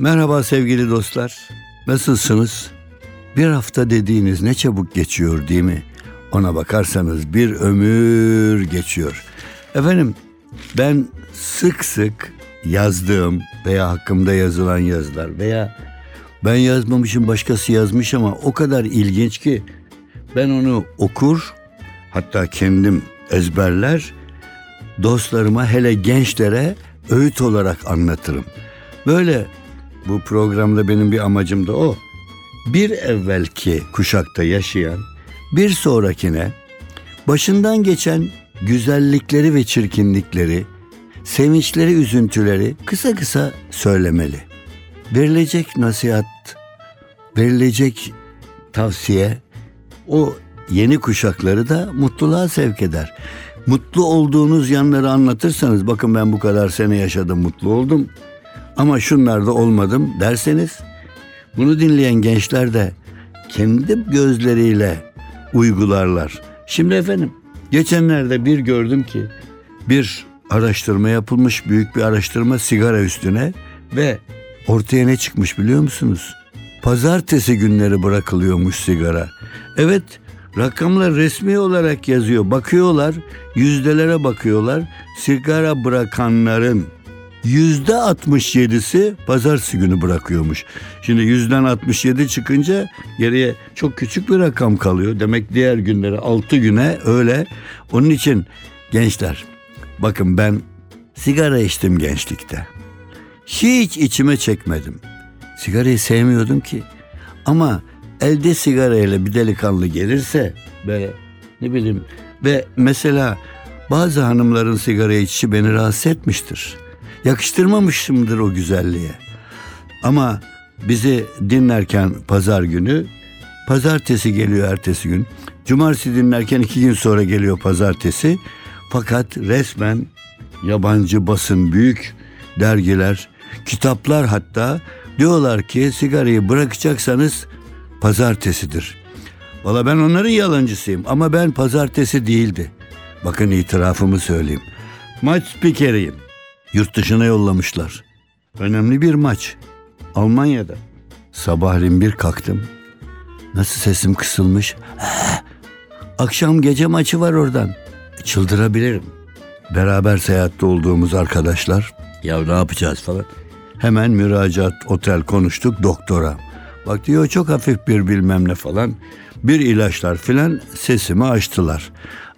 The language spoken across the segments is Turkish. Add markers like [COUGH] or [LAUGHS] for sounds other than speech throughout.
Merhaba sevgili dostlar. Nasılsınız? Bir hafta dediğiniz ne çabuk geçiyor değil mi? Ona bakarsanız bir ömür geçiyor. Efendim ben sık sık yazdığım veya hakkımda yazılan yazılar veya ben yazmamışım başkası yazmış ama o kadar ilginç ki ben onu okur hatta kendim ezberler dostlarıma hele gençlere öğüt olarak anlatırım. Böyle bu programda benim bir amacım da o. Bir evvelki kuşakta yaşayan bir sonrakine başından geçen güzellikleri ve çirkinlikleri, sevinçleri, üzüntüleri kısa kısa söylemeli. Verilecek nasihat, verilecek tavsiye o yeni kuşakları da mutluluğa sevk eder. Mutlu olduğunuz yanları anlatırsanız bakın ben bu kadar sene yaşadım mutlu oldum ama şunlarda olmadım derseniz bunu dinleyen gençler de kendi gözleriyle uygularlar. Şimdi efendim geçenlerde bir gördüm ki bir araştırma yapılmış büyük bir araştırma sigara üstüne ve ortaya ne çıkmış biliyor musunuz? Pazartesi günleri bırakılıyormuş sigara. Evet rakamlar resmi olarak yazıyor. Bakıyorlar yüzdelere bakıyorlar. Sigara bırakanların yüzde 67'si pazartesi günü bırakıyormuş. Şimdi yüzden 67 çıkınca geriye çok küçük bir rakam kalıyor. Demek diğer günleri 6 güne öyle. Onun için gençler bakın ben sigara içtim gençlikte. Hiç içime çekmedim. Sigarayı sevmiyordum ki. Ama elde sigarayla bir delikanlı gelirse böyle ne bileyim ve mesela bazı hanımların sigara içişi beni rahatsız etmiştir. Yakıştırmamışımdır o güzelliğe. Ama bizi dinlerken pazar günü, pazartesi geliyor ertesi gün. Cumartesi dinlerken iki gün sonra geliyor pazartesi. Fakat resmen yabancı basın, büyük dergiler, kitaplar hatta diyorlar ki sigarayı bırakacaksanız pazartesidir. Valla ben onların yalancısıyım ama ben pazartesi değildi. Bakın itirafımı söyleyeyim. Maç spikeriyim. Yurt dışına yollamışlar. Önemli bir maç. Almanya'da. Sabahleyin bir kalktım. Nasıl sesim kısılmış. Akşam gece maçı var oradan. Çıldırabilirim. Beraber seyahatte olduğumuz arkadaşlar. Ya ne yapacağız falan. Hemen müracaat otel konuştuk doktora. Bak diyor çok hafif bir bilmem ne falan. Bir ilaçlar filan sesimi açtılar.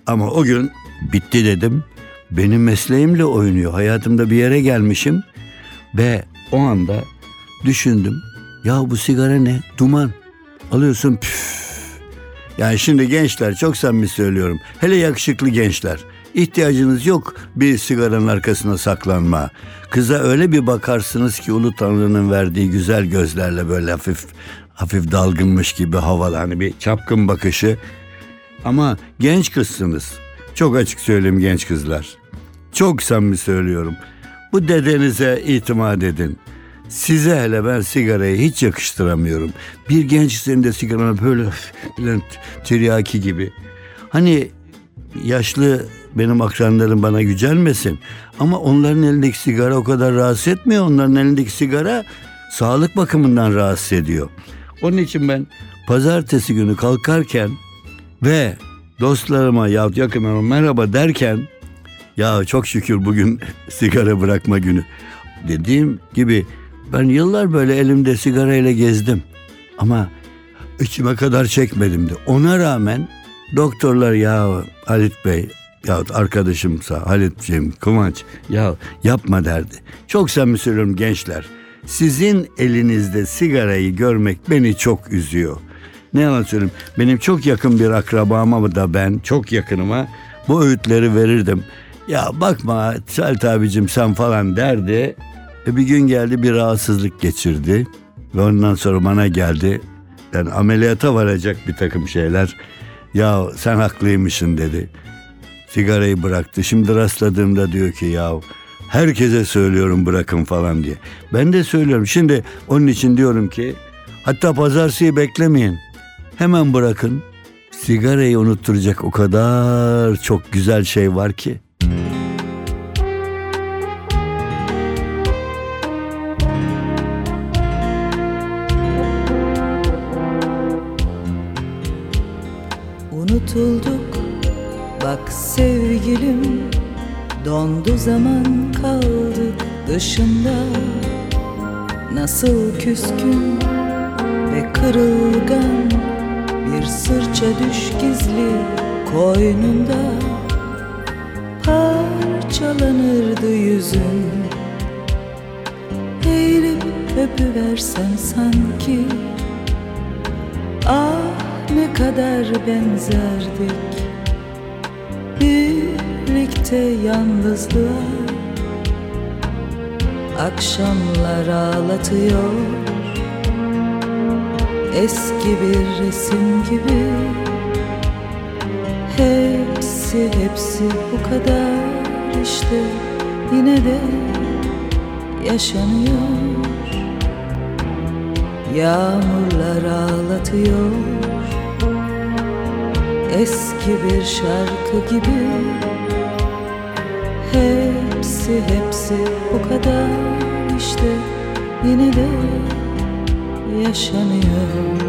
Ama o gün bitti dedim. Benim mesleğimle oynuyor. Hayatımda bir yere gelmişim. Ve o anda düşündüm. Ya bu sigara ne? Duman. Alıyorsun püf. Yani şimdi gençler çok samimi söylüyorum. Hele yakışıklı gençler. İhtiyacınız yok bir sigaranın arkasına saklanma. Kıza öyle bir bakarsınız ki Ulu Tanrı'nın verdiği güzel gözlerle böyle hafif hafif dalgınmış gibi havalı hani bir çapkın bakışı. Ama genç kızsınız. Çok açık söyleyeyim genç kızlar. Çok samimi söylüyorum. Bu dedenize itimat edin. Size hele ben sigarayı hiç yakıştıramıyorum. Bir genç senin de sigarana böyle böyle tiryaki gibi. Hani yaşlı benim akranlarım bana gücenmesin. Ama onların elindeki sigara o kadar rahatsız etmiyor. Onların elindeki sigara sağlık bakımından rahatsız ediyor. Onun için ben pazartesi günü kalkarken ve dostlarıma yahut yakınlarıma merhaba derken ya çok şükür bugün [LAUGHS] sigara bırakma günü. Dediğim gibi ben yıllar böyle elimde sigarayla gezdim. Ama içime kadar çekmedim de. Ona rağmen doktorlar ya Halit Bey yahut arkadaşımsa Halit'ciğim Kıvanç ya yapma derdi. Çok samimi söylüyorum gençler. Sizin elinizde sigarayı görmek beni çok üzüyor. Ne yalan söyleyeyim benim çok yakın bir akrabama da ben çok yakınıma bu öğütleri verirdim. Ya bakma Salt abicim sen falan derdi. E bir gün geldi bir rahatsızlık geçirdi. Ve ondan sonra bana geldi. Yani ameliyata varacak bir takım şeyler. Ya sen haklıymışsın dedi. Sigarayı bıraktı. Şimdi rastladığımda diyor ki ya herkese söylüyorum bırakın falan diye. Ben de söylüyorum. Şimdi onun için diyorum ki hatta pazartesiyi beklemeyin. Hemen bırakın. Sigarayı unutturacak o kadar çok güzel şey var ki. Unutulduk bak sevgilim Dondu zaman kaldık dışında Nasıl küskün ve kırılgan sırça düş gizli koynunda? Parçalanırdı yüzün. Eğilip öpüversem sanki Ah ne kadar benzerdik. Birlikte yalnızlığa Akşamlar ağlatıyor Eski bir resim gibi. Hepsi hepsi bu kadar işte. Yine de yaşanıyor. Yağmurlar ağlatıyor. Eski bir şarkı gibi. Hepsi hepsi bu kadar işte. Yine de yaşanıyor.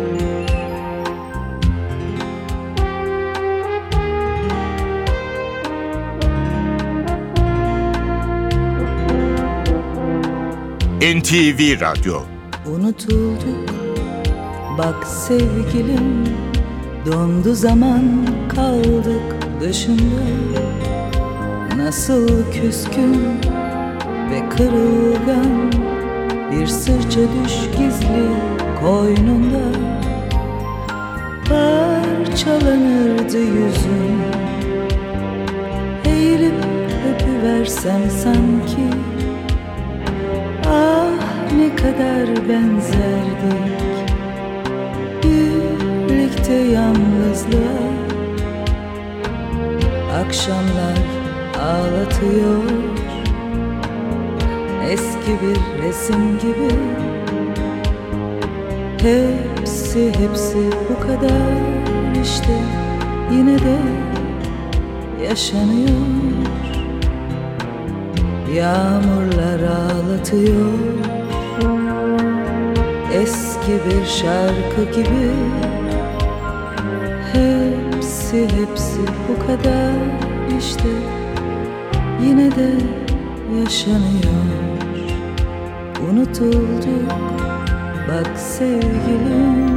NTV Radyo. Unutulduk. Bak sevgilim Dondu zaman kaldık dışında. Nasıl küskün ve kırılgan Bir sırça düş gizli koynunda Parçalanırdı yüzün Eğilip öpüversem sanki Ah ne kadar benzerdik. Birlikte yalnızlığa Akşamlar ağlatıyor. Eski bir resim gibi Hepsi hepsi bu kadar işte. Yine de yaşanıyor. Yağmurlar ağlatıyor. Eski bir şarkı gibi. Hepsi hepsi bu kadar işte. Yine de yaşanıyor. Unutulduk bak sevgilim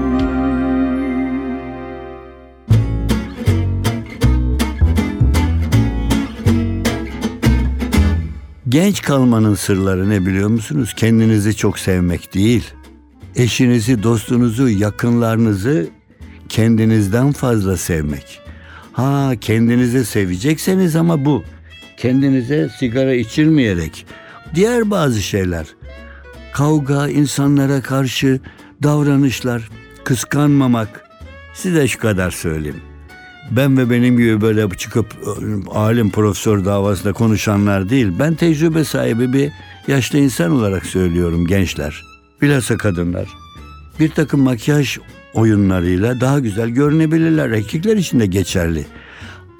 Genç kalmanın sırları ne biliyor musunuz? Kendinizi çok sevmek değil. Eşinizi, dostunuzu, yakınlarınızı kendinizden fazla sevmek. Ha kendinizi sevecekseniz ama bu. Kendinize sigara içirmeyerek. Diğer bazı şeyler. Kavga, insanlara karşı davranışlar, kıskanmamak. Size şu kadar söyleyeyim. Ben ve benim gibi böyle çıkıp e, alim profesör davasında konuşanlar değil. Ben tecrübe sahibi bir yaşlı insan olarak söylüyorum gençler. Bilhassa kadınlar. Bir takım makyaj oyunlarıyla daha güzel görünebilirler. Erkekler için de geçerli.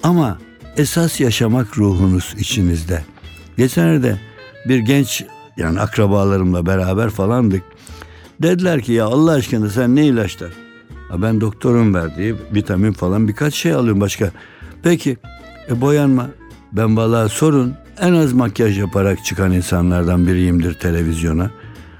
Ama esas yaşamak ruhunuz içinizde. Geçenlerde bir genç yani akrabalarımla beraber falandık. Dediler ki ya Allah aşkına sen ne ilaçlar? Ha ben doktorun verdiği vitamin falan birkaç şey alıyorum başka. Peki e, boyanma. Ben vallahi sorun en az makyaj yaparak çıkan insanlardan biriyimdir televizyona.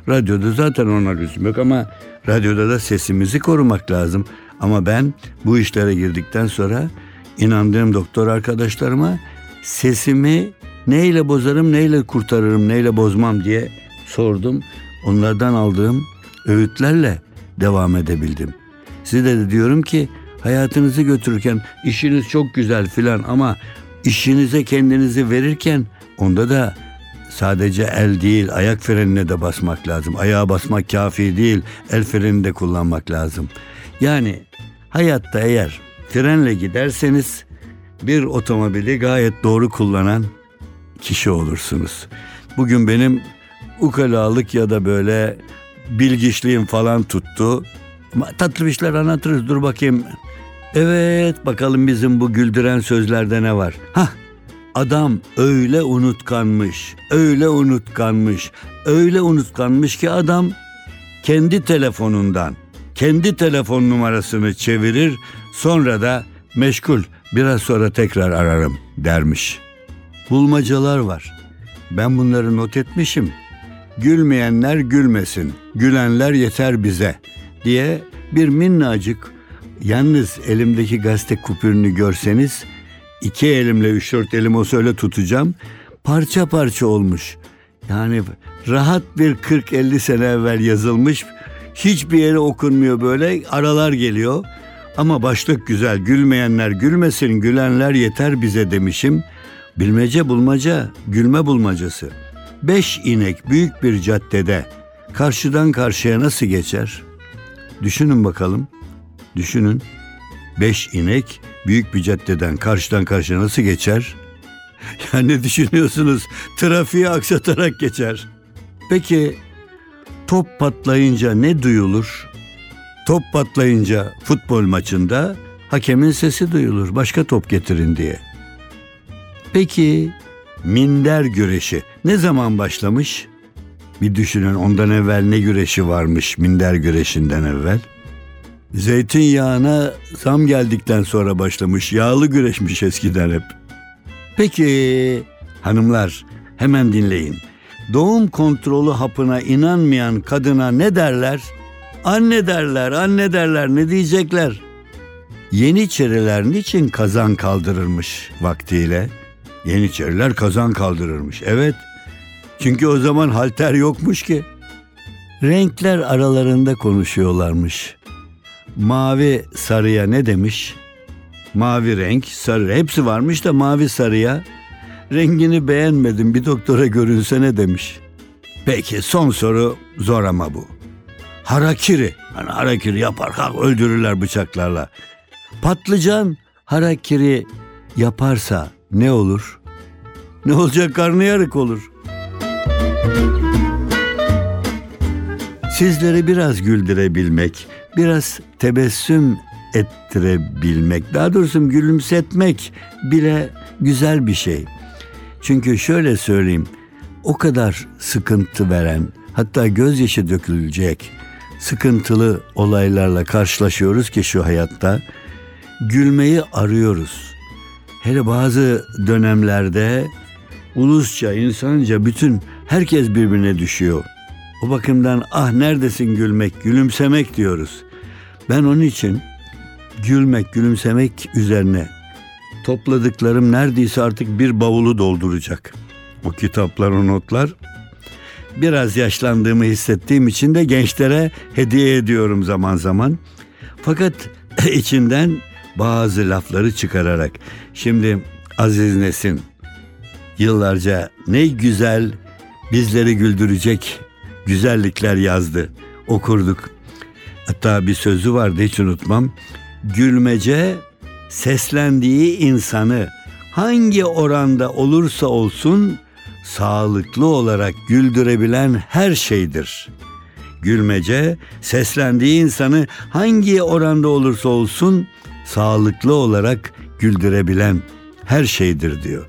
Radyoda zaten ona lüzum yok ama radyoda da sesimizi korumak lazım. Ama ben bu işlere girdikten sonra inandığım doktor arkadaşlarıma sesimi neyle bozarım, neyle kurtarırım, neyle bozmam diye sordum. Onlardan aldığım öğütlerle devam edebildim. Size de diyorum ki hayatınızı götürürken işiniz çok güzel filan ama işinize kendinizi verirken onda da sadece el değil ayak frenine de basmak lazım. Ayağa basmak kafi değil el frenini de kullanmak lazım. Yani hayatta eğer frenle giderseniz bir otomobili gayet doğru kullanan kişi olursunuz. Bugün benim ukalalık ya da böyle bilgiçliğim falan tuttu. Ama tatlı bir şeyler anlatırız dur bakayım. Evet bakalım bizim bu güldüren sözlerde ne var? Hah adam öyle unutkanmış, öyle unutkanmış, öyle unutkanmış ki adam kendi telefonundan kendi telefon numarasını çevirir sonra da meşgul biraz sonra tekrar ararım dermiş. Bulmacalar var. Ben bunları not etmişim. Gülmeyenler gülmesin, gülenler yeter bize diye bir minnacık yalnız elimdeki gazete kupürünü görseniz iki elimle üç dört elim olsa öyle tutacağım. Parça parça olmuş. Yani rahat bir 40-50 sene evvel yazılmış. Hiçbir yere okunmuyor böyle aralar geliyor. Ama başlık güzel gülmeyenler gülmesin gülenler yeter bize demişim. Bilmece bulmaca gülme bulmacası. Beş inek büyük bir caddede karşıdan karşıya nasıl geçer? Düşünün bakalım. Düşünün. Beş inek büyük bir caddeden karşıdan karşıya nasıl geçer? [LAUGHS] Ya ne düşünüyorsunuz? Trafiği aksatarak geçer. Peki top patlayınca ne duyulur? Top patlayınca futbol maçında hakemin sesi duyulur. Başka top getirin diye. Peki minder güreşi ne zaman başlamış? Bir düşünün ondan evvel ne güreşi varmış minder güreşinden evvel. Zeytinyağına zam geldikten sonra başlamış. Yağlı güreşmiş eskiden hep. Peki hanımlar hemen dinleyin. Doğum kontrolü hapına inanmayan kadına ne derler? Anne derler, anne derler ne diyecekler? Yeniçeriler niçin kazan kaldırırmış vaktiyle? Yeniçeriler kazan kaldırırmış. Evet. Çünkü o zaman halter yokmuş ki. Renkler aralarında konuşuyorlarmış. Mavi sarıya ne demiş? Mavi renk, sarı hepsi varmış da mavi sarıya rengini beğenmedim bir doktora görünsene demiş. Peki son soru zor ama bu. Harakiri. Hani harakiri yapar kalk öldürürler bıçaklarla. Patlıcan harakiri yaparsa ne olur? Ne olacak karnıyarık olur. Sizleri biraz güldürebilmek, biraz tebessüm ettirebilmek, daha doğrusu gülümsetmek bile güzel bir şey. Çünkü şöyle söyleyeyim, o kadar sıkıntı veren, hatta gözyaşı dökülecek sıkıntılı olaylarla karşılaşıyoruz ki şu hayatta gülmeyi arıyoruz. Hele bazı dönemlerde ulusça, insanca bütün herkes birbirine düşüyor. O bakımdan ah neredesin gülmek, gülümsemek diyoruz. Ben onun için gülmek, gülümsemek üzerine topladıklarım neredeyse artık bir bavulu dolduracak. O kitaplar, o notlar. Biraz yaşlandığımı hissettiğim için de gençlere hediye ediyorum zaman zaman. Fakat [LAUGHS] içinden bazı lafları çıkararak. Şimdi Aziz Nesin yıllarca ne güzel bizleri güldürecek güzellikler yazdı. Okurduk. Hatta bir sözü vardı hiç unutmam. Gülmece seslendiği insanı hangi oranda olursa olsun sağlıklı olarak güldürebilen her şeydir. Gülmece seslendiği insanı hangi oranda olursa olsun sağlıklı olarak güldürebilen her şeydir diyor.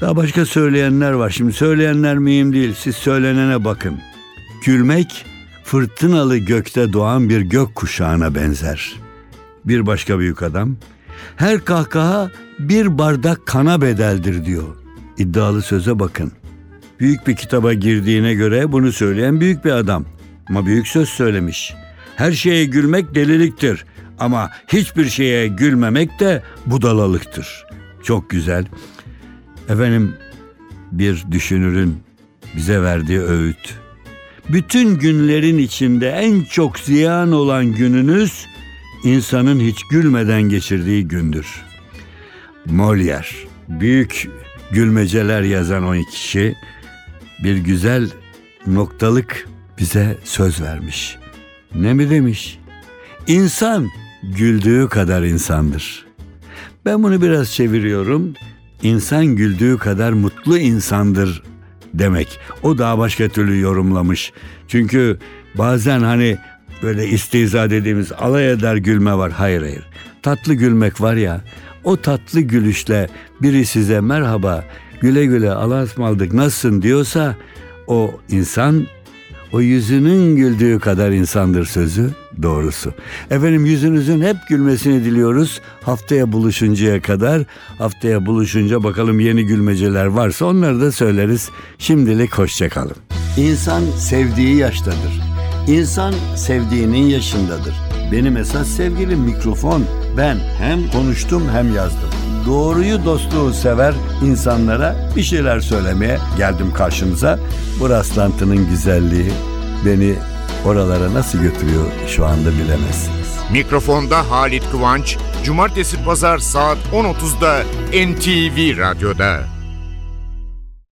Daha başka söyleyenler var. Şimdi söyleyenler mühim değil. Siz söylenene bakın. Gülmek fırtınalı gökte doğan bir gök kuşağına benzer. Bir başka büyük adam her kahkaha bir bardak kana bedeldir diyor. İddialı söze bakın. Büyük bir kitaba girdiğine göre bunu söyleyen büyük bir adam. Ama büyük söz söylemiş. Her şeye gülmek deliliktir ama hiçbir şeye gülmemek de budalalıktır. Çok güzel. Efendim bir düşünürün bize verdiği öğüt. Bütün günlerin içinde en çok ziyan olan gününüz insanın hiç gülmeden geçirdiği gündür. Molière, büyük gülmeceler yazan o kişi bir güzel noktalık bize söz vermiş. Ne mi demiş? İnsan güldüğü kadar insandır. Ben bunu biraz çeviriyorum. İnsan güldüğü kadar mutlu insandır demek. O daha başka türlü yorumlamış. Çünkü bazen hani böyle istiza dediğimiz alay eder gülme var. Hayır hayır. Tatlı gülmek var ya. O tatlı gülüşle biri size merhaba güle güle Allah'a ısmarladık nasılsın diyorsa o insan o yüzünün güldüğü kadar insandır sözü doğrusu. Efendim yüzünüzün hep gülmesini diliyoruz. Haftaya buluşuncaya kadar haftaya buluşunca bakalım yeni gülmeceler varsa onları da söyleriz. Şimdilik hoşçakalın. İnsan sevdiği yaştadır. İnsan sevdiğinin yaşındadır. Benim esas sevgilim mikrofon. Ben hem konuştum hem yazdım. Doğruyu dostluğu sever insanlara bir şeyler söylemeye geldim karşınıza. Bu rastlantının güzelliği beni oralara nasıl götürüyor şu anda bilemezsiniz. Mikrofonda Halit Kıvanç, Cumartesi Pazar saat 10.30'da NTV Radyo'da.